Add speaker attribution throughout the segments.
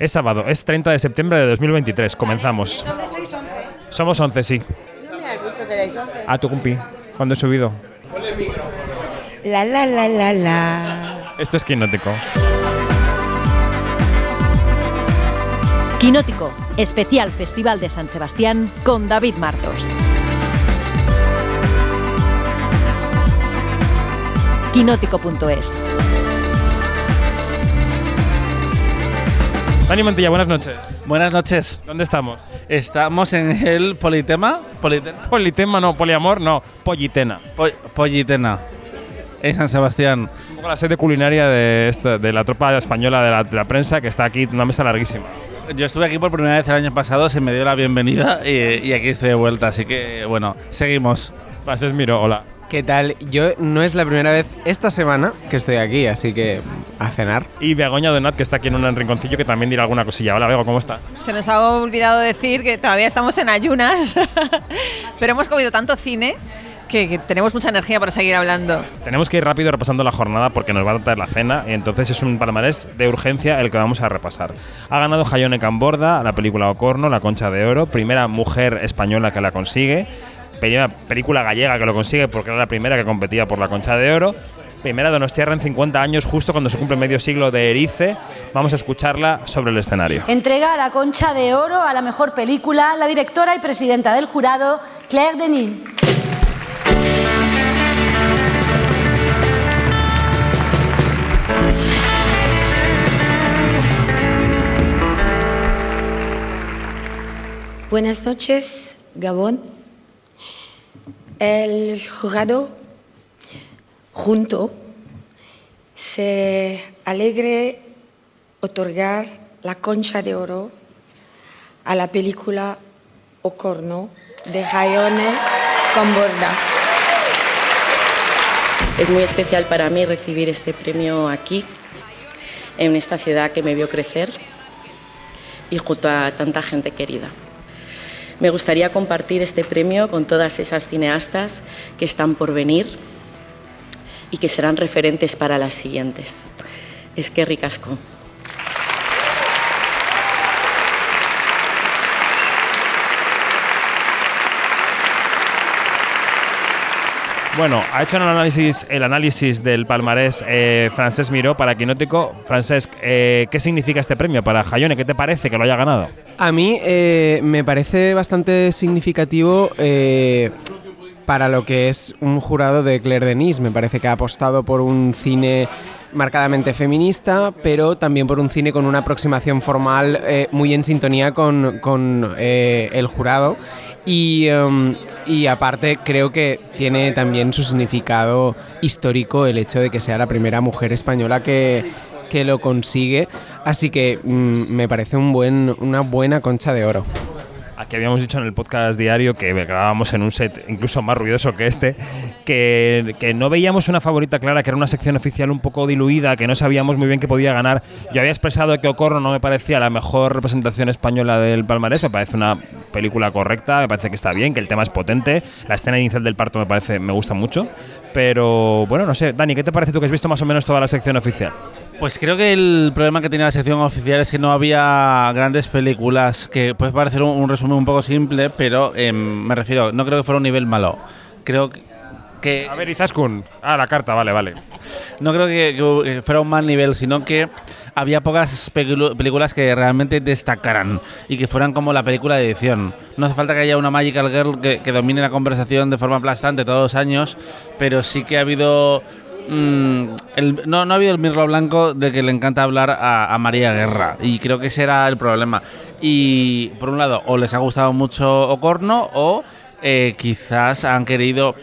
Speaker 1: Es sábado, es 30 de septiembre de 2023. Comenzamos.
Speaker 2: ¿Dónde sois 11?
Speaker 1: Somos 11, sí.
Speaker 2: No me has dicho que erais 11.
Speaker 1: A tu cumpi. ¿Cuándo he subido?
Speaker 2: La la la la la.
Speaker 1: Esto es quinótico.
Speaker 3: Quinótico, especial Festival de San Sebastián con David Martos. Quinótico.es
Speaker 1: Dani Mantilla, buenas noches.
Speaker 4: Buenas noches.
Speaker 1: ¿Dónde estamos?
Speaker 4: Estamos en el Politema. Politena.
Speaker 1: Politema, no, poliamor, no, pollitena.
Speaker 4: Po- Pollitena. En San Sebastián.
Speaker 1: Un poco la sede culinaria de, esta- de la tropa española de la, de la prensa que está aquí, una mesa larguísima.
Speaker 4: Yo estuve aquí por primera vez el año pasado, se me dio la bienvenida y, y aquí estoy de vuelta. Así que, bueno, seguimos.
Speaker 1: Pases, miro, hola.
Speaker 5: ¿Qué tal? Yo no es la primera vez esta semana que estoy aquí, así que a cenar.
Speaker 1: Y Begoña Donat, que está aquí en un rinconcillo, que también dirá alguna cosilla. Hola, Bego, ¿cómo está?
Speaker 6: Se nos ha olvidado decir que todavía estamos en ayunas, pero hemos comido tanto cine que, que tenemos mucha energía para seguir hablando.
Speaker 1: Tenemos que ir rápido repasando la jornada porque nos va a traer la cena y entonces es un palmarés de urgencia el que vamos a repasar. Ha ganado Jayone Camborda, la película Ocorno, La Concha de Oro, primera mujer española que la consigue, primera película gallega que lo consigue porque era la primera que competía por La Concha de Oro, primera Donostiarra en 50 años, justo cuando se cumple medio siglo de Erice. Vamos a escucharla sobre el escenario.
Speaker 7: Entrega la concha de oro a la mejor película la directora y presidenta del jurado, Claire Denis.
Speaker 8: Buenas noches, Gabón. El jurado junto se alegre otorgar la concha de oro a la película Ocorno de Jaione Camborda.
Speaker 9: Es muy especial para mí recibir este premio aquí, en esta ciudad que me vio crecer y junto a tanta gente querida. Me gustaría compartir este premio con todas esas cineastas que están por venir y que serán referentes para las siguientes. Es que ricasco.
Speaker 1: Bueno, ha hecho el análisis, el análisis del palmarés eh, Francesc Miró para Quinótico. Francesc, eh, ¿qué significa este premio para Jayone? ¿Qué te parece que lo haya ganado?
Speaker 5: A mí eh, me parece bastante significativo eh, para lo que es un jurado de Claire Denis. Me parece que ha apostado por un cine marcadamente feminista, pero también por un cine con una aproximación formal eh, muy en sintonía con, con, eh, el jurado. Y, em, y aparte creo que tiene también su significado histórico el hecho de que sea la primera mujer española que, que lo consigue. Así que mm, me parece un buen, una buena concha de oro.
Speaker 1: Aquí habíamos dicho en el podcast diario que grabábamos en un set incluso más ruidoso que este, que, que no veíamos una favorita clara, que era una sección oficial un poco diluida, que no sabíamos muy bien qué podía ganar. Yo había expresado que Ocorro no me parecía la mejor representación española del palmarés, me parece una película correcta, me parece que está bien, que el tema es potente, la escena inicial del parto me parece, me gusta mucho, pero bueno, no sé, Dani, ¿qué te parece tú que has visto más o menos toda la sección oficial?
Speaker 4: Pues creo que el problema que tenía la sección oficial es que no había grandes películas, que puede parecer un, un resumen un poco simple, pero em, me refiero, no creo que fuera un nivel malo. Creo que- que
Speaker 1: A ver, Izaskun, ah, la carta, vale, vale.
Speaker 4: no creo que, que fuera un mal nivel, sino que había pocas películas que realmente destacaran y que fueran como la película de edición. No hace falta que haya una Magical Girl que, que domine la conversación de forma aplastante todos los años, pero sí que ha habido... mm, no, no ha habido el mirlo blanco de que le encanta hablar a, a María Guerra y creo que ese era el problema. Y por un lado, o les ha gustado mucho Ocorno o eh, quizás han querido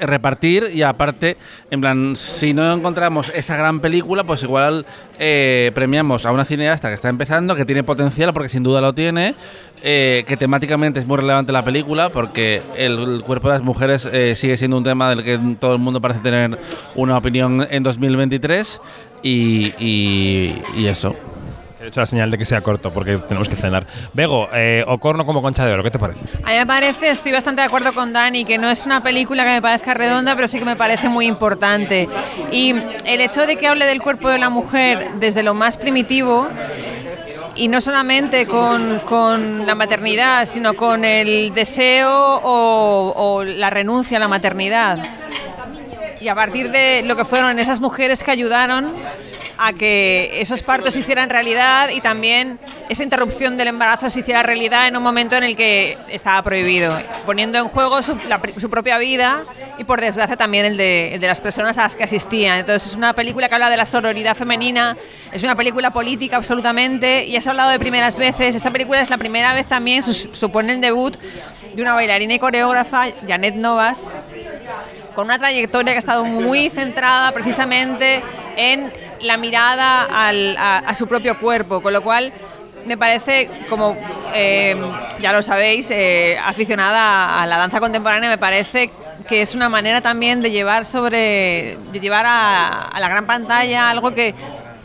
Speaker 4: repartir y aparte, en plan, si no encontramos esa gran película, pues igual eh, premiamos a una cineasta que está empezando, que tiene potencial, porque sin duda lo tiene, eh, que temáticamente es muy relevante la película, porque el, el cuerpo de las mujeres eh, sigue siendo un tema del que todo el mundo parece tener una opinión en 2023 y, y- y eso.
Speaker 1: He hecho la señal de que sea corto porque tenemos que cenar. Bego, eh, Ocorno como concha de oro, ¿qué te parece?
Speaker 6: A mí me parece, estoy bastante de acuerdo con Dani, que no es una película que me parezca redonda, pero sí que me parece muy importante. Y el hecho de que hable del cuerpo de la mujer desde lo más primitivo y no solamente con, con, la maternidad, sino con el deseo o, la renuncia a la maternidad. Y a partir de lo que fueron esas mujeres que ayudaron a que esos partos se hicieran realidad y también esa interrupción del embarazo se hiciera realidad en un momento en el que estaba prohibido, poniendo en juego su, propia vida y por desgracia también el de, el de, las personas a las que asistían. Entonces es una película que habla de la sororidad femenina, es una película política absolutamente y has hablado de primeras veces. Esta película es la primera vez también, supone el debut de una bailarina y coreógrafa, Janet Novas, con una trayectoria que ha estado muy centrada precisamente en la mirada a, su propio cuerpo, con lo cual me parece, como eh, ya lo sabéis, eh, aficionada a la danza contemporánea, me parece que es una manera también de llevar sobre, de llevar a, la gran pantalla algo que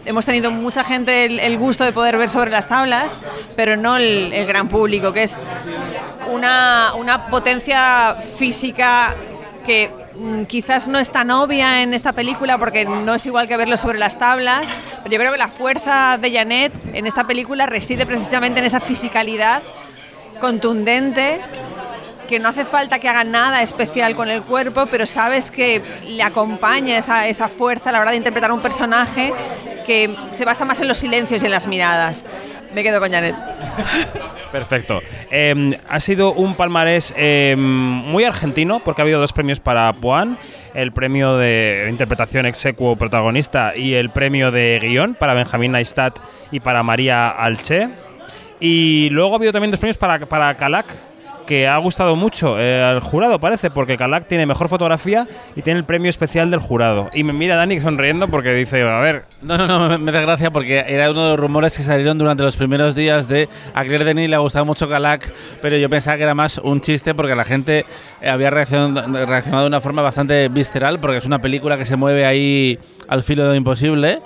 Speaker 6: hemos tenido mucha gente el, gusto de poder ver sobre las tablas, pero no el, el gran público, que es una, una potencia física que quizás no es tan obvia en esta película porque no es igual que verlo sobre las tablas, pero yo creo que la fuerza de Janet en esta película reside precisamente en esa fisicalidad contundente que no hace falta que haga nada especial con el cuerpo, pero sabes que le acompaña esa, esa fuerza a la hora de interpretar un personaje que se basa más en los silencios y en las miradas. Me quedo con Janet.
Speaker 1: Perfecto. Eh, ha sido un palmarés eh, muy argentino porque ha habido dos premios para Puan, el premio de interpretación execuo protagonista y el premio de guion para Benjamín Neistat y para María Alche. Y luego ha habido también dos premios para, para Calac, que ha gustado mucho eh, al jurado, parece, porque Calac tiene mejor fotografía y tiene el premio especial del jurado. Y me mira Dani sonriendo porque dice, a ver...
Speaker 4: No, no, no, me, me da gracia porque era uno de los rumores que salieron durante los primeros días de a Claire Denis le ha gustado mucho Calac, pero yo pensaba que era más un chiste porque la gente había reaccionado, reaccionado de una forma bastante visceral porque es una película que se mueve ahí al filo de lo imposible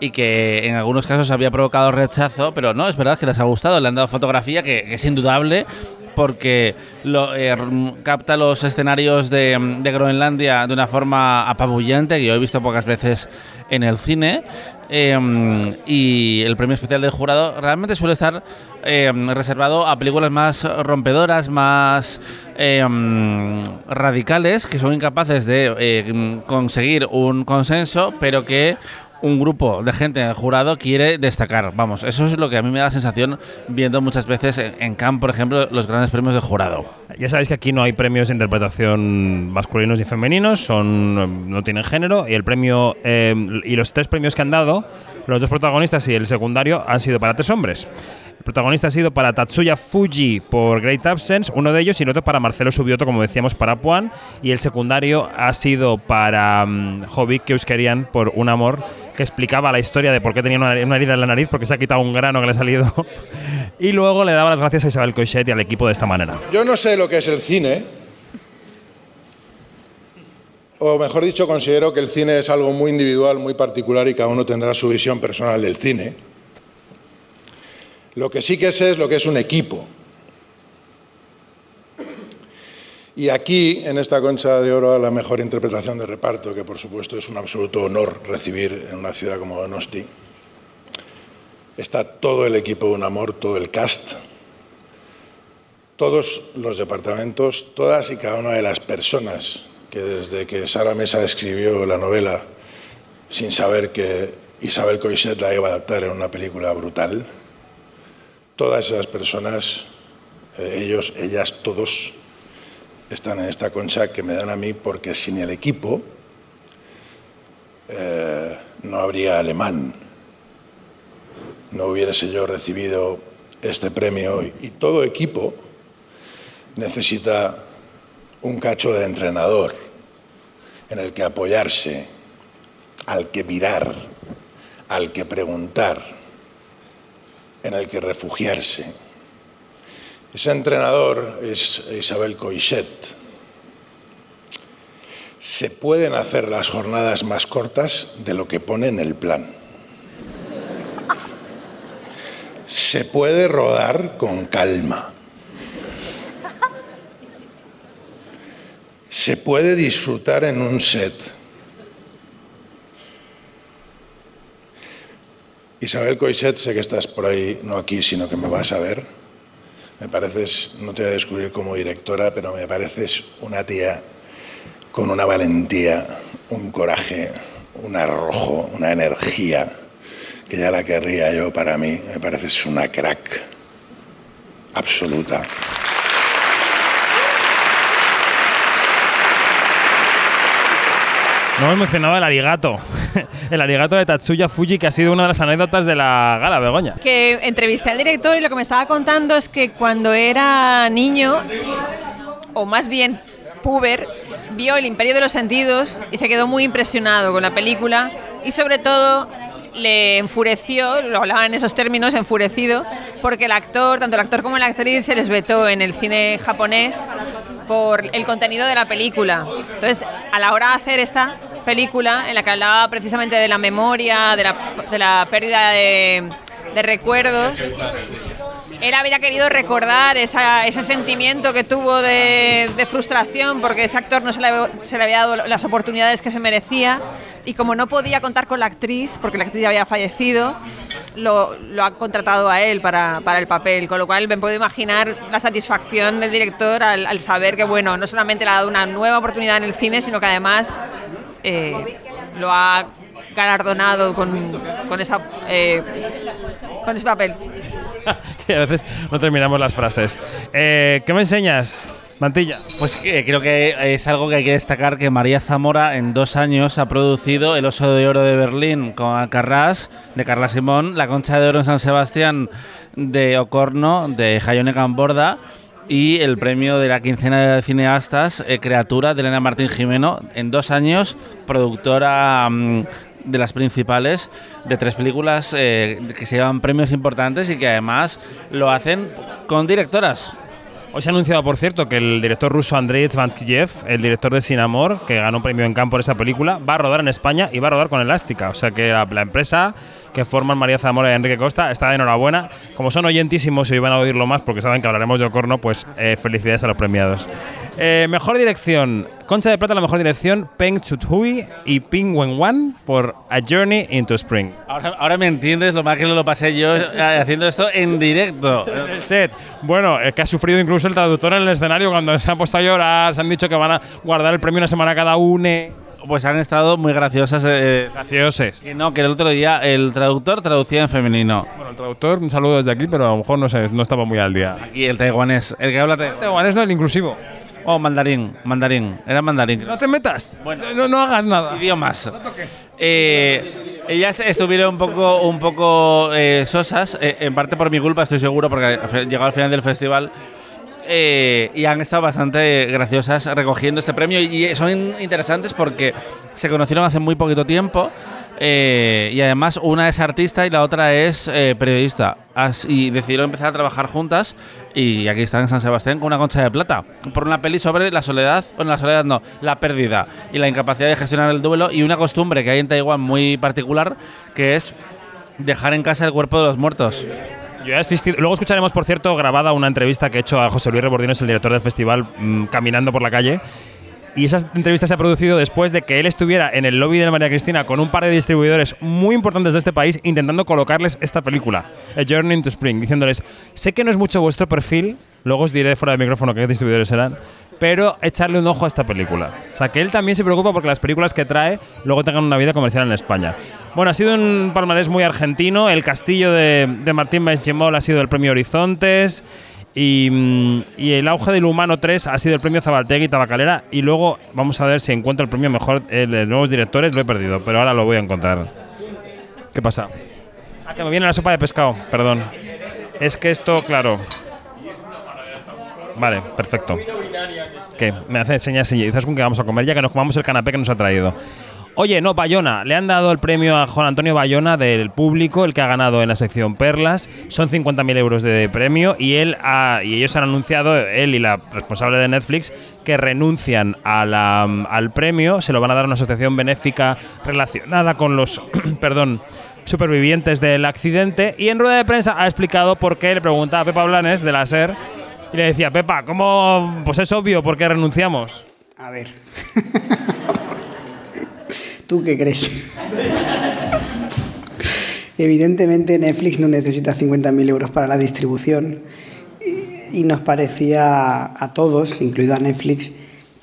Speaker 4: y que en algunos casos había provocado rechazo, pero no, es verdad que les ha gustado, le han dado fotografía que, es indudable porque eh, capta los escenarios de, de, Groenlandia de una forma apabullante, que yo he visto pocas veces en el cine. Eh, y el premio especial del jurado realmente suele estar eh, reservado a películas más rompedoras, más radicales, que son incapaces de conseguir un consenso, pero que un grupo de gente en el jurado quiere destacar. Vamos, eso es lo que a mí me da la sensación viendo muchas veces en, en por ejemplo, los grandes premios del jurado.
Speaker 1: Ya sabéis que aquí no hay premios de interpretación masculinos y femeninos, son no tienen género y el premio eh, y los tres premios que han dado, los dos protagonistas y el secundario han sido para tres hombres. El protagonista ha sido para Tatsuya Fuji por Great Absence, uno de ellos, y el otro para Marcelo Subioto, como decíamos, para Puan. Y el secundario ha sido para um, Jovic Euskerian por Un Amor, que explicaba la historia de por qué tenía una, herida en la nariz, porque se ha quitado un grano que le ha salido. y luego le daba las gracias a Isabel Coixet y al equipo de esta manera.
Speaker 10: Yo no sé lo que es el cine. O mejor dicho, considero que el cine es algo muy individual, muy particular y cada uno tendrá su visión personal del cine. Lo que sí que sé es lo que es un equipo. Y aquí, en esta concha de oro, la mejor interpretación de reparto, que por supuesto es un absoluto honor recibir en una ciudad como Donosti, está todo el equipo de Un Amor, todo el cast, todos los departamentos, todas y cada una de las personas que desde que Sara Mesa escribió la novela sin saber que Isabel Coixet la iba a adaptar en una película brutal, todas esas personas, eh, ellos, ellas, todos, están en esta concha que me dan a mí porque sin el equipo eh, no habría alemán, no hubiese yo recibido este premio y, y todo equipo necesita un cacho de entrenador en el que apoyarse, al que mirar, al que preguntar en el que refugiarse. Ese entrenador es Isabel Coixet. Se pueden hacer las jornadas más cortas de lo que pone en el plan. Se puede rodar con calma. Se puede disfrutar en un set Isabel Coixet, sé que estás por ahí, no aquí, sino que me vas a ver. Me pareces, no te voy a descubrir como directora, pero me pareces una tía con una valentía, un coraje, un arrojo, una energía, que ya la querría yo para mí. Me pareces una crack absoluta.
Speaker 1: No hemos mencionado el arigato. El arigato de Tatsuya Fuji, que ha sido una de las anécdotas de la gala, Begoña.
Speaker 6: Que entrevisté al director y lo que me estaba contando es que cuando era niño, o más bien puber, vio El Imperio de los Sentidos y se quedó muy impresionado con la película y sobre todo le enfureció, lo hablaba en esos términos, enfurecido, porque el actor, tanto el actor como la actriz, se les vetó en el cine japonés por el contenido de la película. Entonces, a la hora de hacer esta película, en la que hablaba precisamente de la memoria, de la, de la pérdida de recuerdos, él habría querido recordar esa- ese sentimiento que tuvo de, de frustración porque ese actor no se le, se le había dado las oportunidades que se merecía y como no podía contar con la actriz, porque la actriz había fallecido, lo, lo ha contratado a él para, para el papel, con lo cual me puedo imaginar la satisfacción del director al, al saber que bueno, no solamente le ha dado una nueva oportunidad en el cine, sino que además eh, lo ha galardonado con, con, esa, eh, con ese papel.
Speaker 1: a veces no terminamos las frases. Eh, ¿Qué me enseñas, Mantilla?
Speaker 4: Pues eh, creo que es algo que hay que destacar que María Zamora en dos años ha producido El Oso de Oro de Berlín con Carras, de Carla Simón, La Concha de Oro en San Sebastián de Ocorno, de Jayone Camborda y el premio de la quincena de cineastas eh, Creatura de Elena Martín Jimeno en dos años, productora mm, de las principales de tres películas eh, que se llevan premios importantes y que además lo hacen con directoras.
Speaker 1: Hoy se ha anunciado, por cierto, que el director ruso Andrei Zvanskiev, el director de Sin Amor, que ganó un premio en Cannes por esa película, va a rodar en España y va a rodar con Elástica. O sea que la, la empresa que forman María Zamora y Enrique Costa está de enhorabuena. Como son oyentísimos y hoy van a oírlo más porque saben que hablaremos de Ocorno, pues eh, felicidades a los premiados. Eh, mejor dirección. Concha de Plata, la mejor dirección, Peng Chut-hui y Ping Wen-wan por A Journey into Spring.
Speaker 4: Ahora, ahora me entiendes lo mal que lo pasé yo eh, haciendo esto en directo.
Speaker 1: el set. Bueno, es que ha sufrido incluso el traductor en el escenario cuando se han puesto a llorar, se han dicho que van a guardar el premio una semana cada une.
Speaker 4: Pues han estado muy graciosas. Eh,
Speaker 1: Gracioses.
Speaker 4: que no, que el otro día el traductor traducía en femenino.
Speaker 1: Bueno, el traductor, un saludo desde aquí, pero a lo mejor no sé, no estaba muy al día.
Speaker 4: Aquí el taiwanés, el que habla taiwanés.
Speaker 1: Taiwanés no el inclusivo.
Speaker 4: Oh, mandarín, mandarín. Era mandarín.
Speaker 1: No te metas.
Speaker 4: Bueno.
Speaker 1: no, no hagas nada.
Speaker 4: idiomas. Eh, ellas estuvieron un poco, un poco eh, sosas, eh, en parte por mi culpa, estoy seguro, porque llegó al final del festival. eh, y han estado bastante graciosas recogiendo este premio y son in- interesantes porque se conocieron hace muy poquito tiempo eh, y además una es artista y la otra es eh, periodista y decidieron empezar a trabajar juntas y aquí están en San Sebastián con una concha de plata por una peli sobre la soledad, bueno la soledad no, la pérdida y la incapacidad de gestionar el duelo y una costumbre que hay en Taiwán muy particular que es dejar en casa el cuerpo de los muertos.
Speaker 1: Yo he Luego escucharemos, por cierto, grabada una entrevista que he hecho a José Luis Rebordinos, el director del festival, mm, caminando por la calle. Y esa entrevista se ha producido después de que él estuviera en el lobby de María Cristina con un par de distribuidores muy importantes de este país intentando colocarles esta película, A Journey into Spring, diciéndoles, sé que no es mucho vuestro perfil, luego os diré fuera de micrófono qué distribuidores eran, pero echarle un ojo a esta película. O sea, que él también se preocupa porque las películas que trae luego tengan una vida comercial en España. Bueno, ha sido un palmarés muy argentino. El castillo de, de Martín Benchimol ha sido el premio Horizontes. Y, mm, y el auge del humano 3 ha sido el premio Zabaltegui y Tabacalera. Y luego vamos a ver si encuentro el premio mejor el de nuevos directores. Lo he perdido, pero ahora lo voy a encontrar. ¿Qué pasa? Ah, que me viene la sopa de pescado, perdón. Es que esto, claro. Vale, perfecto. ¿Qué? Me hace señas y dices con que vamos a comer ya que nos comamos el canapé que nos ha traído. Oye, no, Bayona. Le han dado el premio a Juan Antonio Bayona del público, el que ha ganado en la sección Perlas. Son 50.000 euros de premio y él ha- y ellos han anunciado, él y la responsable de Netflix, que renuncian a la- al premio. Se lo van a dar a una asociación benéfica relacionada con los, perdón, supervivientes del accidente. Y en rueda de prensa ha explicado por qué le preguntaba a Pepa Blanes de la SER y le decía, Pepa, ¿cómo? Pues es obvio, ¿por qué renunciamos?
Speaker 11: A ver. ¿Tú qué crees? Evidentemente Netflix no necesita 50.000 euros para la distribución y, nos parecía a todos, incluido a Netflix,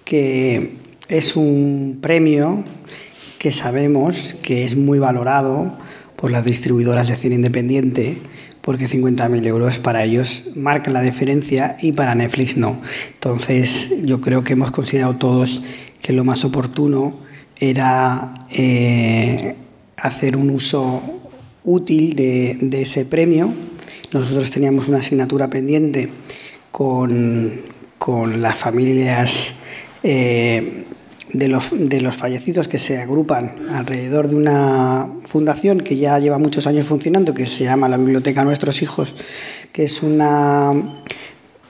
Speaker 11: que es un premio que sabemos que es muy valorado por las distribuidoras de cine independiente porque 50.000 euros para ellos marcan la diferencia y para Netflix no. Entonces yo creo que hemos considerado todos que lo más oportuno era eh, hacer un uso útil de, ese premio. Nosotros teníamos una asignatura pendiente con, con las familias eh, de los, de los fallecidos que se agrupan alrededor de una fundación que ya lleva muchos años funcionando, que se llama la Biblioteca Nuestros Hijos, que es una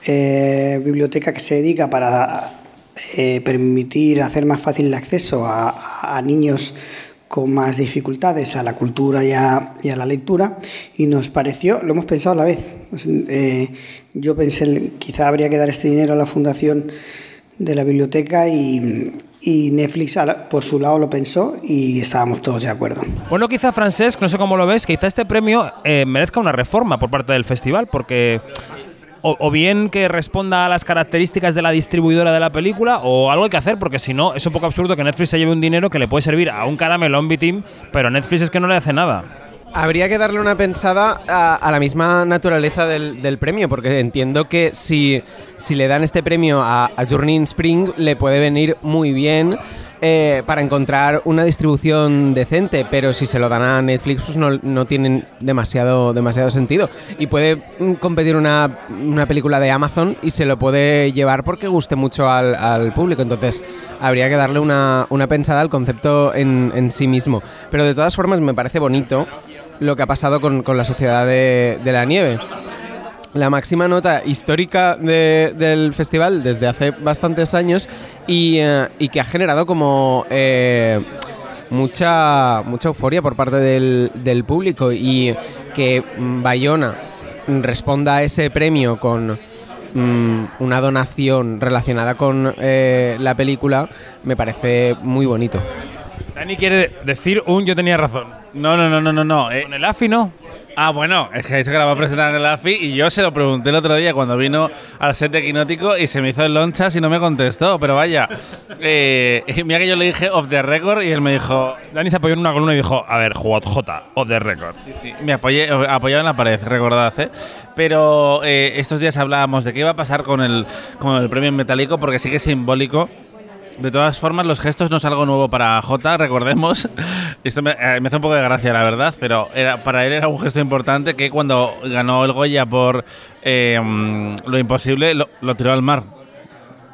Speaker 11: eh, biblioteca que se dedica para eh, permitir hacer más fácil el acceso a, a, niños con más dificultades a la cultura y a, y a, la lectura y nos pareció, lo hemos pensado a la vez, eh, yo pensé quizá habría que dar este dinero a la fundación de la biblioteca y, y Netflix por su lado lo pensó y estábamos todos de acuerdo.
Speaker 1: Bueno, quizá Francesc, no sé cómo lo ves, quizá este premio eh, merezca una reforma por parte del festival, porque o, bien que responda a las características de la distribuidora de la película o algo hay que hacer, porque si no es un poco absurdo que Netflix se lleve un dinero que le puede servir a un caramelo, un team pero Netflix es que no le hace nada.
Speaker 5: Habría que darle una pensada a, la misma naturaleza del, del, premio, porque entiendo que si, si le dan este premio a, a Journey in Spring, le puede venir muy bien eh, para encontrar una distribución decente, pero si se lo dan a Netflix, pues no, no tienen demasiado, demasiado sentido. Y puede competir una, una, película de Amazon y se lo puede llevar porque guste mucho al, al público. Entonces, habría que darle una, una pensada al concepto en, en sí mismo. Pero de todas formas, me parece bonito lo que ha pasado con, con la Sociedad de, de, la Nieve. La máxima nota histórica de, del festival desde hace bastantes años y, eh, y que ha generado como eh, mucha, mucha euforia por parte del, del público y que Bayona responda a ese premio con mmm, una donación relacionada con eh, la película me parece muy bonito.
Speaker 1: Dani quiere decir un yo tenía razón.
Speaker 4: No, no, no, no, no, no.
Speaker 1: Eh, ¿Con el AFI no?
Speaker 4: Ah, bueno, es que ha dicho que la va a presentar en el AFI y yo se lo pregunté el otro día cuando vino al set de Quinótico y se me hizo el lonchas y no me contestó, pero vaya. Eh, mira que yo le dije off the record y él me dijo.
Speaker 1: Dani se apoyó en una columna y dijo: A ver, J, off the record.
Speaker 4: Sí, sí, me apoyé, apoyado en la pared, recordad, ¿eh? Pero eh, estos días hablábamos de qué iba a pasar con el, con el premio en metálico porque sí que es simbólico de todas formas, los gestos no es algo nuevo para J, recordemos. Esto me, eh, me, hace un poco de gracia, la verdad, pero era, para él era un gesto importante que cuando ganó el Goya por eh, lo imposible, lo, lo, tiró al mar.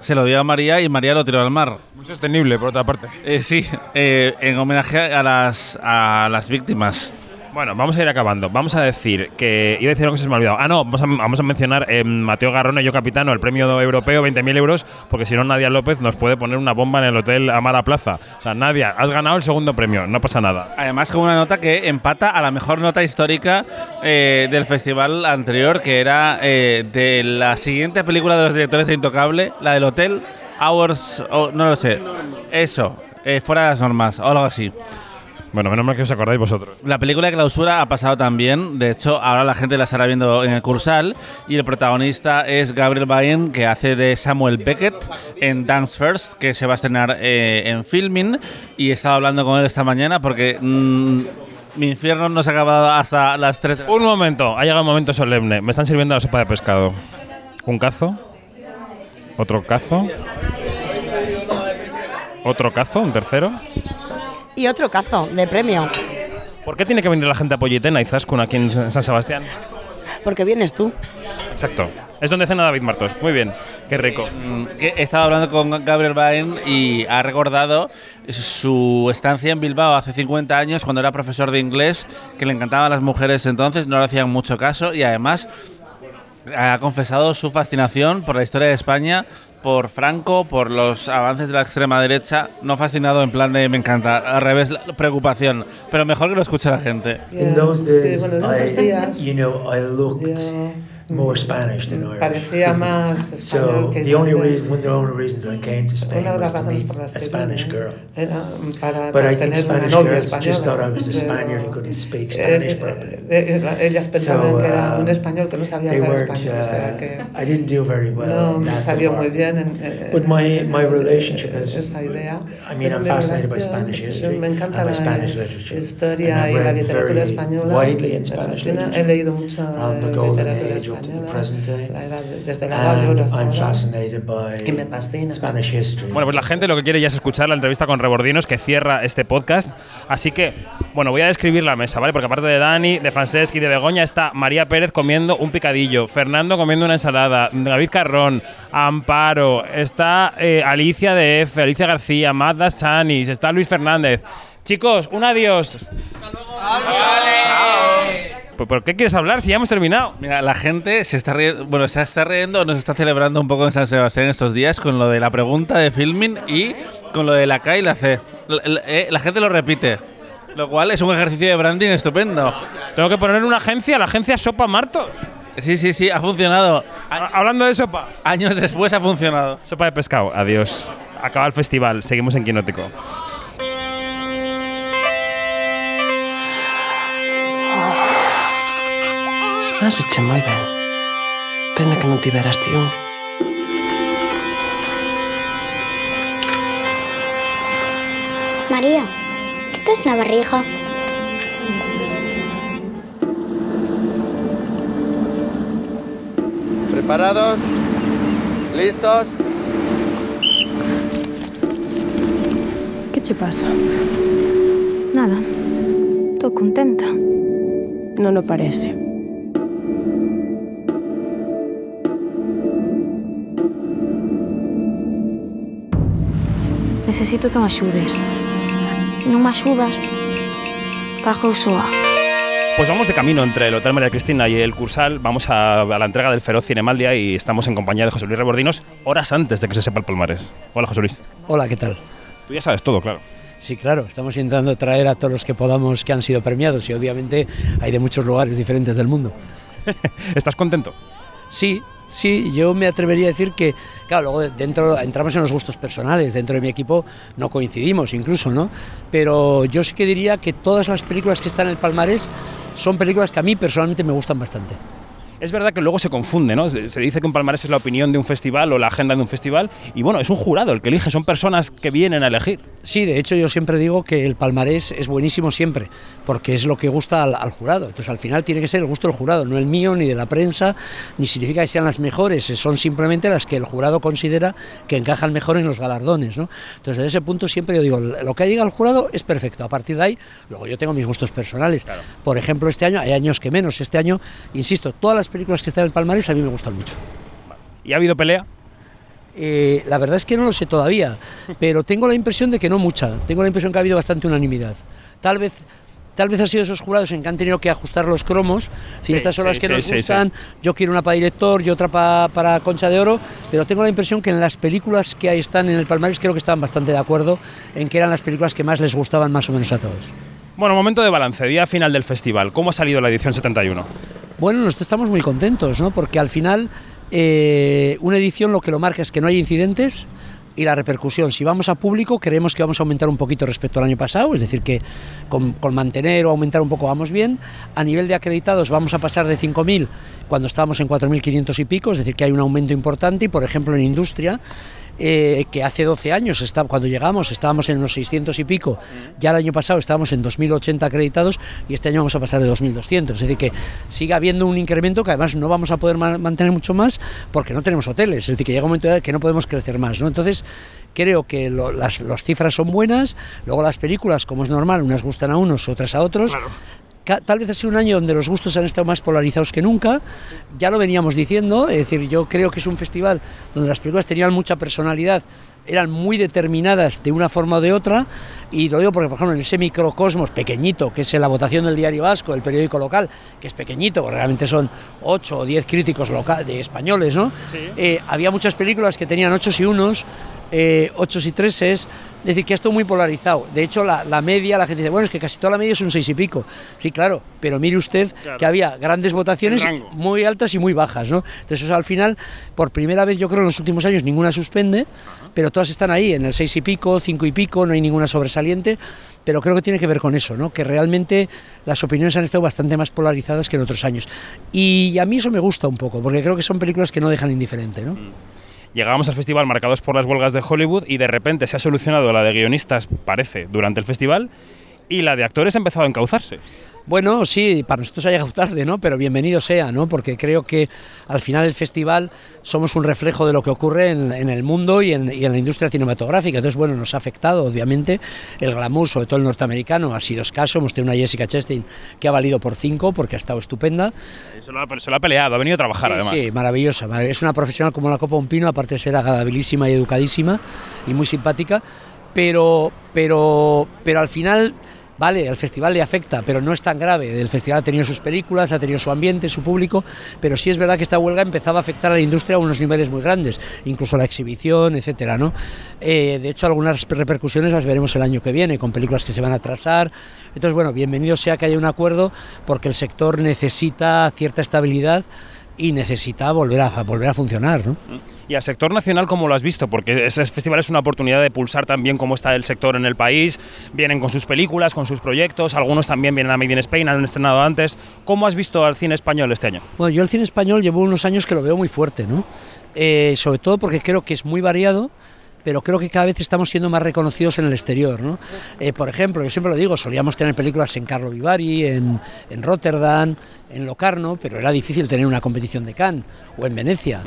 Speaker 4: Se lo dio a María y María lo tiró al mar.
Speaker 1: Muy sostenible, por otra parte.
Speaker 4: Eh, sí, en homenaje a las, a las víctimas.
Speaker 1: Bueno, vamos a ir acabando. Vamos a decir que. Iba a decir algo que se me ha olvidado. Ah, no, vamos a, vamos a mencionar eh, Mateo Garrone, yo capitano, el premio europeo, 20.000 euros, porque si no, Nadia López nos puede poner una bomba en el hotel Amara Plaza. O sea, Nadia, has ganado el segundo premio, no pasa nada.
Speaker 4: Además, con una nota que empata a la mejor nota histórica eh, del festival anterior, que era eh, de la siguiente película de los directores de Intocable, la del hotel, Hours. Oh, no lo sé. Eso, eh, fuera de las normas, o algo así.
Speaker 1: Bueno, menos mal que os acordáis vosotros.
Speaker 4: La película de clausura ha pasado también. De hecho, ahora la gente la estará viendo en el Cursal. Y el protagonista es Gabriel Byrne, que hace de Samuel Beckett en Dance First, que se va a estrenar eh, en filming. Y he estado hablando con él esta mañana porque. Mmm, mi infierno no se ha acabado hasta las 3
Speaker 1: Un momento, ha llegado un momento solemne. Me están sirviendo la sopa de pescado. Un cazo. Otro cazo. Otro cazo, un tercero
Speaker 2: y otro cazo de premio.
Speaker 1: ¿Por qué tiene que venir la gente a Pollitena y Zaskun aquí en San Sebastián?
Speaker 2: Porque vienes tú.
Speaker 1: Exacto. Es donde cena David Martos. Muy bien. Qué rico.
Speaker 4: He estado hablando con Gabriel Bain y ha recordado su estancia en Bilbao hace 50 años cuando era profesor de inglés, que le encantaban las mujeres entonces, no le hacían mucho caso y además ha confesado su fascinación por la historia de España, por Franco, por los avances de la extrema derecha, no fascinado en plan de me encanta, al revés, la preocupación, pero mejor que lo escuche la gente.
Speaker 12: In those days, I, you know, I looked more Spanish than Irish.
Speaker 13: Parecía más
Speaker 12: so
Speaker 13: que
Speaker 12: the only reason, one of the only reasons I came to Spain was to meet a Spanish girl. But I think Spanish girls
Speaker 13: española.
Speaker 12: just thought I was a Spaniard who couldn't speak
Speaker 13: Eh,
Speaker 12: Spanish
Speaker 13: eh,
Speaker 12: properly.
Speaker 13: eh, ellas pensaban
Speaker 12: So,
Speaker 13: que era
Speaker 12: uh,
Speaker 13: un español que no sabía
Speaker 12: they
Speaker 13: hablar
Speaker 12: weren't,
Speaker 13: español,
Speaker 12: uh, I didn't do very well
Speaker 13: no
Speaker 12: in
Speaker 13: me
Speaker 12: that
Speaker 13: salió muy bien en,
Speaker 12: But my, my relationship
Speaker 13: esa idea.
Speaker 12: I mean, I'm fascinated by Spanish history and by Spanish literature.
Speaker 13: historia y la
Speaker 12: read
Speaker 13: literatura
Speaker 12: very
Speaker 13: española.
Speaker 12: widely in Spanish
Speaker 13: fascina. He
Speaker 12: literature
Speaker 13: leído mucha
Speaker 12: from the golden
Speaker 13: literatura española, desde la edad de hasta Y me fascina.
Speaker 1: Bueno, pues la gente lo que quiere ya es escuchar la entrevista con Rebordinos que cierra este podcast. Así que, bueno, voy a describir la mesa, ¿vale? Porque aparte de Dani, de Francesc y de Begoña está María Pérez comiendo un picadillo, Fernando comiendo una ensalada, David Carrón, Amparo, está eh, Alicia de F, Alicia García, Magda Sanis, está Luis Fernández. Chicos, un adiós. Pues, ¿Por qué quieres hablar si ya hemos terminado?
Speaker 4: Mira, la gente se está riendo, bueno, se está riendo, nos está celebrando un poco en San Sebastián estos días con lo de la pregunta de filming y con lo de la K y la C. La, eh, la gente lo repite, lo cual es un ejercicio de branding estupendo.
Speaker 1: Tengo que poner una agencia, la agencia Sopa Martos.
Speaker 4: Sí, sí, sí, ha funcionado.
Speaker 1: Hablando de sopa.
Speaker 4: Años después ha funcionado.
Speaker 1: Sopa de pescado, adiós. Acaba el festival, seguimos en Quinótico.
Speaker 14: Has hecho moi ben. Pena que non tiveras ti un.
Speaker 15: María, ¿qué te es la barriga?
Speaker 16: ¿Preparados? ¿Listos?
Speaker 17: ¿Qué te pasa? Nada. Tô contenta. Non o parece. Necesito que me axudes. Se non me axudas, pago soa.
Speaker 1: Pues vamos de camino entre el Hotel María Cristina y el Cursal. Vamos a, a la entrega del Feroz Cinemaldia y estamos en compañía de José Luis Rebordinos horas antes de que se sepa el palmarés. Hola, José Luis.
Speaker 18: Hola, ¿qué tal?
Speaker 1: Tú ya sabes todo, claro.
Speaker 18: Sí, claro, estamos intentando traer a todos los que podamos que han sido premiados y obviamente hay de muchos lugares diferentes del mundo.
Speaker 1: ¿Estás contento?
Speaker 18: Sí, sí, yo me atrevería a decir que, claro, luego dentro entramos en los gustos personales, dentro de mi equipo no coincidimos incluso, ¿no? Pero yo sí que diría que todas las películas que están en el palmarés son películas que a mí personalmente me gustan bastante.
Speaker 1: Es verdad que luego se confunde, ¿no? Se dice que un palmarés es la opinión de un festival o la agenda de un festival y bueno, es un jurado el que elige, son personas que vienen a elegir.
Speaker 18: Sí, de hecho yo siempre digo que el palmarés es buenísimo siempre, porque es lo que gusta al, al jurado. Entonces al final tiene que ser el gusto del jurado, no el mío ni de la prensa, ni significa que sean las mejores, son simplemente las que el jurado considera que encajan mejor en los galardones. ¿no? Entonces desde ese punto siempre yo digo, lo que diga el jurado es perfecto. A partir de ahí, luego yo tengo mis gustos personales. Por ejemplo, este año, hay años que menos, este año, insisto, todas las películas que están en el palmarés a mí me gustan mucho.
Speaker 1: ¿Y ha habido pelea?
Speaker 18: Eh, la verdad es que no lo sé todavía, pero tengo la impresión de que no mucha. Tengo la impresión que ha habido bastante unanimidad. Tal vez, tal vez ha sido esos jurados en que han tenido que ajustar los cromos. Si
Speaker 1: Sí,
Speaker 18: estas son las
Speaker 1: sí,
Speaker 18: que
Speaker 1: sí,
Speaker 18: nos gustan, yo quiero una para director y otra pa- para Concha de Oro, pero tengo la impresión que en las películas que ahí están en el palmarés creo que estaban bastante de acuerdo en que eran las películas que más les gustaban más o menos a todos.
Speaker 1: Bueno, momento de balance, día final del festival. ¿Cómo ha salido la edición 71?
Speaker 18: Bueno, nosotros estamos muy contentos, ¿no? Porque al final eh, una edición lo que lo marca es que no hay incidentes y la repercusión. Si vamos a público, creemos que vamos a aumentar un poquito respecto al año pasado, es decir, que con, con mantener o aumentar un poco vamos bien. A nivel de acreditados vamos a pasar de 5.000 cuando estábamos en 4.500 y pico, es decir, que hay un aumento importante y, por ejemplo, en industria eh, que hace 12 años, cuando llegamos, estábamos en unos 600 y pico, ya el año pasado estábamos en 2.080 acreditados y este año vamos a pasar de 2.200. Es decir, que sigue habiendo un incremento que además no vamos a poder ma- mantener mucho más porque no tenemos hoteles. Es decir, que llega un momento que no podemos crecer más. ¿no? Entonces, creo que las, cifras son buenas, luego las películas, como es normal, unas gustan a unos, otras a otros. Tal vez ha sido un año donde los gustos han estado más polarizados que nunca, ya lo veníamos diciendo, es decir, yo creo que es un festival donde las películas tenían mucha personalidad, eran muy determinadas de una forma o de otra, y lo digo porque, por ejemplo, en ese microcosmos pequeñito, que es la votación del Diario Vasco, el periódico local, que es pequeñito, porque realmente son 8 o 10 críticos local, de españoles, ¿no? Eh, había muchas películas que tenían 8 y unos, eh, ochos y treses, es decir, que ha estado muy polarizado. De hecho, la, la media, la gente dice, bueno, es que casi toda la media es un seis y pico. Sí, claro, pero mire usted
Speaker 1: Claro.
Speaker 18: que había grandes votaciones muy altas y muy bajas, ¿no? Entonces, eso al final, por primera vez, yo creo en los últimos años, ninguna suspende, pero todas están ahí, en el seis y pico, cinco y pico, no hay ninguna sobresaliente, pero creo que tiene que ver con eso, ¿no? Que realmente las opiniones han estado bastante más polarizadas que en otros años. Y a mí eso me gusta un poco, porque creo que son películas que no dejan indiferente, ¿no?
Speaker 1: Llegábamos al festival marcados por las huelgas de Hollywood y de repente se ha solucionado la de guionistas, parece, durante el festival y la de actores ha empezado a encauzarse.
Speaker 18: Bueno, sí, para nosotros ha llegado tarde, ¿no? Pero bienvenido sea, ¿no? Porque creo que al final el festival somos un reflejo de lo que ocurre en, en el mundo y en, y en la industria cinematográfica. Entonces, bueno, nos ha afectado, obviamente, el glamour, sobre todo el norteamericano, ha sido escaso. Hemos tenido una Jessica Chastain que ha valido por cinco, porque ha estado estupenda.
Speaker 1: Se lo ha, se lo ha peleado, ha venido a trabajar
Speaker 18: Sí,
Speaker 1: además.
Speaker 18: Sí, maravillosa. marav- Es una profesional como la copa un pino, aparte de ser agradabilísima y educadísima y muy simpática, pero, pero, pero al final, vale, al festival le afecta, pero no es tan grave. El festival ha tenido sus películas, ha tenido su ambiente, su público, pero sí es verdad que esta huelga empezaba a afectar a la industria a unos niveles muy grandes, incluso la exhibición, etcétera, ¿no? Eh, de hecho, algunas repercusiones las veremos el año que viene, con películas que se van a atrasar. Entonces, bueno, bienvenido sea que haya un acuerdo, porque el sector necesita cierta estabilidad y necesita volver a, volver a funcionar, ¿no?
Speaker 1: Y al sector nacional, ¿cómo lo has visto? Porque ese festival es una oportunidad de pulsar también cómo está el sector en el país. Vienen con sus películas, con sus proyectos, algunos también vienen a Made in Spain, han estrenado antes. ¿Cómo has visto al cine español este año?
Speaker 18: Bueno, yo el cine español llevo unos años que lo veo muy fuerte, ¿no? Eh, sobre todo porque creo que es muy variado, pero creo que cada vez estamos siendo más reconocidos en el exterior, ¿no? Eh, por ejemplo, yo siempre lo digo, solíamos tener películas en Carlo Vivari, en, en Rotterdam, en Locarno, pero era difícil tener una competición de Cannes o en Venecia.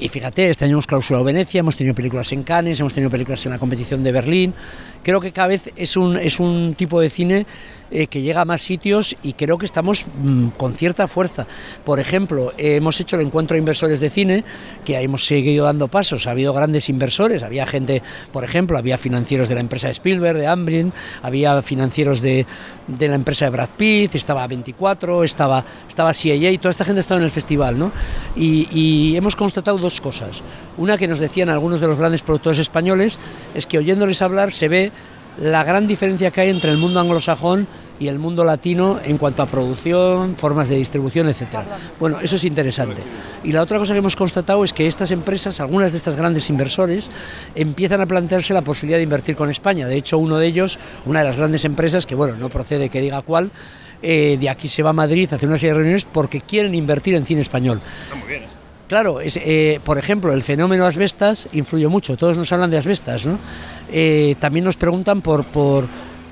Speaker 18: Y fíjate, este año hemos clausurado Venecia, hemos tenido películas en Cannes, hemos tenido películas en la competición de Berlín. Creo que cada vez es un, es un tipo de cine eh, que llega a más sitios y creo que estamos mm, con cierta fuerza. Por ejemplo, eh, hemos hecho el encuentro de inversores de cine, que hemos seguido dando pasos. Ha habido grandes inversores, había gente, por ejemplo, había financieros de la empresa de Spielberg, de Amblin, había financieros de, de la empresa de Brad Pitt, estaba 24, estaba, estaba CIA, y toda esta gente estaba en el festival, ¿no? Y, y hemos constatado dos cosas. Una que nos decían algunos de los grandes productores españoles es que oyéndoles hablar se ve la gran diferencia que hay entre el mundo anglosajón y el mundo latino en cuanto a producción, formas de distribución, etcétera. Bueno, eso es interesante. Y la otra cosa que hemos constatado es que estas empresas, algunas de estas grandes inversores, empiezan a plantearse la posibilidad de invertir con España. De hecho, uno de ellos, una de las grandes empresas, que bueno, no procede que diga cuál, eh, de aquí se va a Madrid a hacer una serie de reuniones porque quieren invertir en cine español. Claro, eh, por ejemplo, el fenómeno asbestas influye mucho. Todos nos hablan de asbestas, ¿no? Eh, también nos preguntan por, por,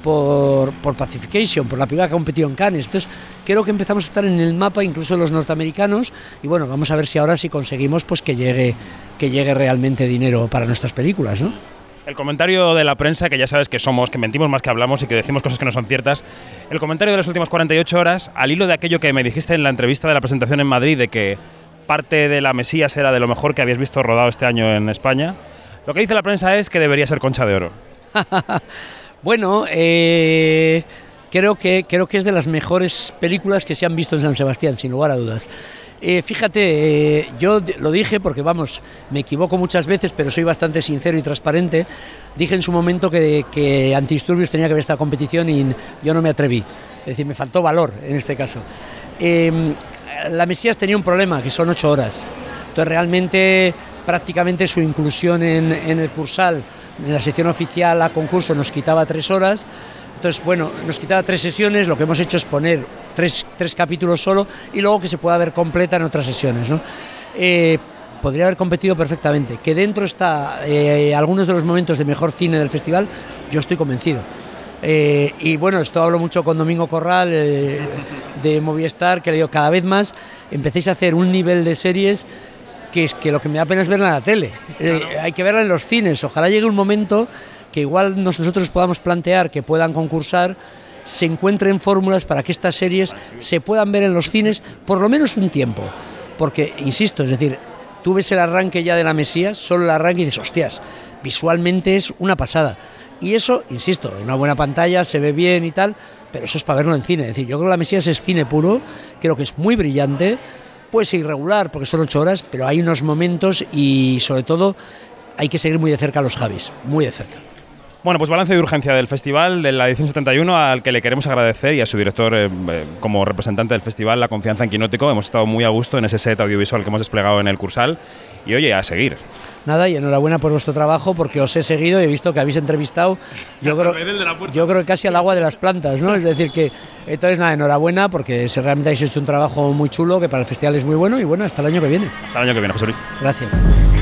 Speaker 18: por, por Pacification, por la película que ha competido en Cannes. Entonces, creo que empezamos a estar en el mapa, incluso los norteamericanos, y bueno, vamos a ver si ahora sí conseguimos pues que llegue, que llegue realmente dinero para nuestras películas, ¿no?
Speaker 1: El comentario de la prensa, que ya sabes que somos, que mentimos más que hablamos y que decimos cosas que no son ciertas. El comentario de las últimas 48 horas, al hilo de aquello que me dijiste en la entrevista de la presentación en Madrid, de que parte de la Mesías era de lo mejor que habías visto rodado este año en España. Lo que dice la prensa es que debería ser Concha de Oro.
Speaker 18: Bueno, eh, creo, que, creo que es de las mejores películas que se han visto en San Sebastián, sin lugar a dudas. Eh, fíjate, eh, yo lo dije porque, vamos, me equivoco muchas veces, pero soy bastante sincero y transparente. Dije en su momento que, que Antidisturbios tenía que ver esta competición y yo no me atreví. Es decir, me faltó valor en este caso. Eh, la Mesías tenía un problema, que son ocho horas. Entonces, realmente, prácticamente su inclusión en, el cursal, en la sección oficial a concurso, nos quitaba tres horas. Entonces, bueno, nos quitaba tres sesiones, lo que hemos hecho es poner tres, tres capítulos solo y luego que se pueda ver completa en otras sesiones. ¿no? Eh, podría haber competido perfectamente. Que dentro está eh, algunos de los momentos de mejor cine del festival, yo estoy convencido. Eh, y bueno, esto hablo mucho con Domingo Corral eh, de Movistar, que le digo, cada vez más empecéis a hacer un nivel de series que es que lo que me da pena es verla en la tele. Eh, hay que verla en los cines. Ojalá llegue un momento que igual nos- nosotros podamos plantear que puedan concursar, se encuentren fórmulas para que estas series se puedan ver en los cines por lo menos un tiempo. Porque, insisto, es decir, tú ves el arranque ya de la Mesías, solo el arranque y dices, hostias, visualmente es una pasada. Y eso, insisto, una buena pantalla se ve bien y tal, pero eso es para verlo en cine. Es decir, yo creo que la Mesías es cine puro, creo que es muy brillante, puede ser irregular porque son ocho horas, pero hay unos momentos y sobre todo
Speaker 19: hay que seguir muy de cerca a los Javis, muy de cerca.
Speaker 1: Bueno, pues balance de urgencia del festival de la edición 71 al que le queremos agradecer y a su director eh, eh, como representante del festival la confianza en Quinótico. Hemos estado muy a gusto en ese set audiovisual que hemos desplegado en el Cursal y oye, a seguir.
Speaker 19: Nada, y enhorabuena por vuestro trabajo porque os he seguido y he visto que habéis entrevistado, yo creo, yo creo que casi al agua de las plantas, ¿no? Es decir, que entonces nada, enhorabuena porque realmente habéis hecho un trabajo muy chulo que para el festival es muy bueno y bueno, hasta el año que viene.
Speaker 1: Hasta el año que viene, José Luis.
Speaker 19: Gracias.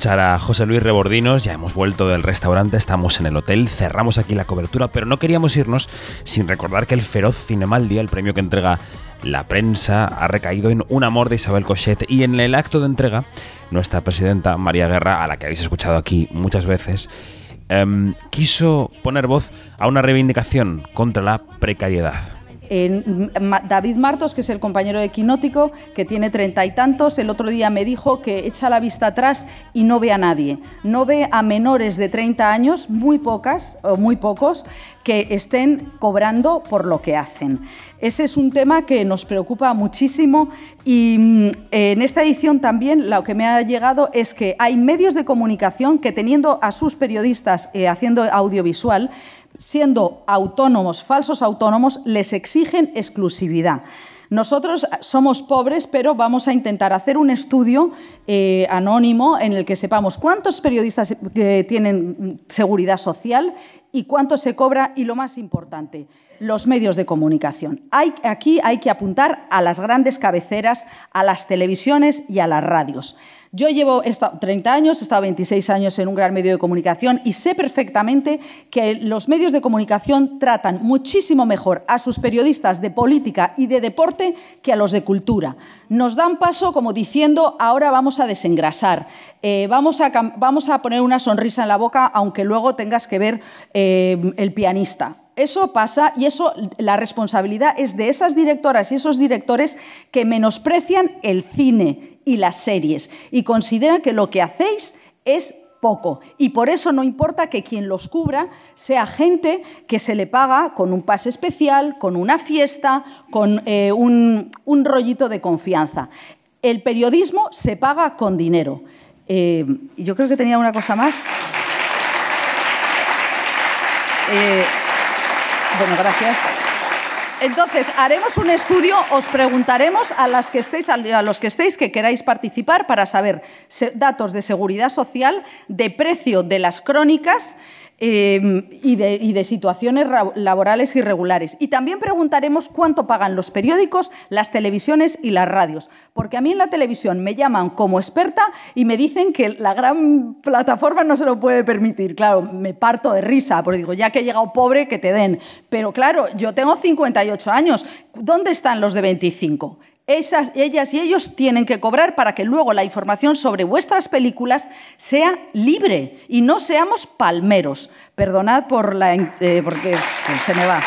Speaker 1: Escuchar a José Luis Rebordinos, ya hemos vuelto del restaurante, estamos en el hotel, cerramos aquí la cobertura, pero no queríamos irnos sin recordar que el Feroz Cinemaldia, el premio que entrega la prensa, ha recaído en Un amor de Isabel Cochet y en el acto de entrega, nuestra presidenta María Guerra, a la que habéis escuchado aquí muchas veces, em, quiso poner voz a una reivindicación contra la precariedad.
Speaker 20: David Martos, que es el compañero de Quinótico, que tiene treinta y tantos, el otro día me dijo que echa la vista atrás y no ve a nadie. No ve a menores de 30 años, muy pocas o muy pocos, que estén cobrando por lo que hacen. Ese es un tema que nos preocupa muchísimo y mm, en esta edición también lo que me ha llegado es que hay medios de comunicación que teniendo a sus periodistas eh, haciendo audiovisual, siendo autónomos, falsos autónomos, les exigen exclusividad. Nosotros somos pobres, pero vamos a intentar hacer un estudio eh, anónimo en el que sepamos cuántos periodistas eh, tienen seguridad social y cuánto se cobra y lo más importante, los medios de comunicación. Aquí hay que apuntar a las grandes cabeceras, a las televisiones y a las radios. Yo llevo he estado 30 años, he estado 26 años en un gran medio de comunicación y sé perfectamente que los medios de comunicación tratan muchísimo mejor a sus periodistas de política y de deporte que a los de cultura. Nos dan paso como diciendo, ahora vamos a desengrasar, eh, vamos, a, cam- vamos a poner una sonrisa en la boca, aunque luego tengas que ver eh, el pianista. Eso pasa y eso la responsabilidad es de esas directoras y esos directores que menosprecian el cine y las series y consideran que lo que hacéis es poco. Y por eso no importa que quien los cubra sea gente que se le paga con un pase especial, con una fiesta, con eh, un, un rollito de confianza. El periodismo se paga con dinero. Eh, yo creo que tenía una cosa más. Eh, bueno, gracias. Entonces, haremos un estudio, os preguntaremos a, las que estéis, los que estéis que queráis participar para saber datos de seguridad social, de precio de las crónicas eh, y, de, y de situaciones ra- laborales irregulares. Y también preguntaremos cuánto pagan los periódicos, las televisiones y las radios. Porque a mí en la televisión me llaman como experta y me dicen que la gran plataforma no se lo puede permitir. Claro, me parto de risa, porque digo, ya que he llegado pobre, que te den. Pero claro, yo tengo 58 años. ¿Dónde están los de 25? Esas, ellas y ellos tienen que cobrar para que luego la información sobre vuestras películas sea libre y no seamos palmeros. Perdonad por la, eh, porque se me va.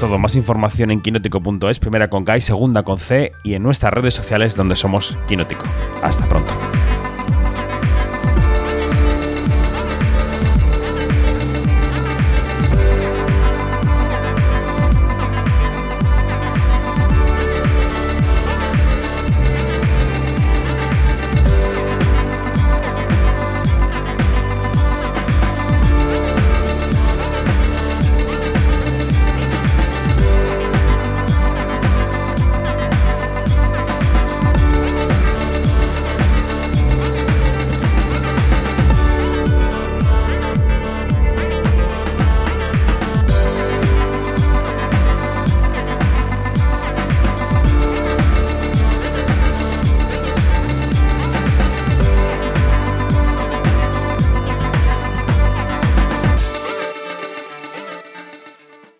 Speaker 1: Todo, más información en quinótico.es, primera con K y segunda con C y en nuestras redes sociales donde somos Quinótico. Hasta pronto.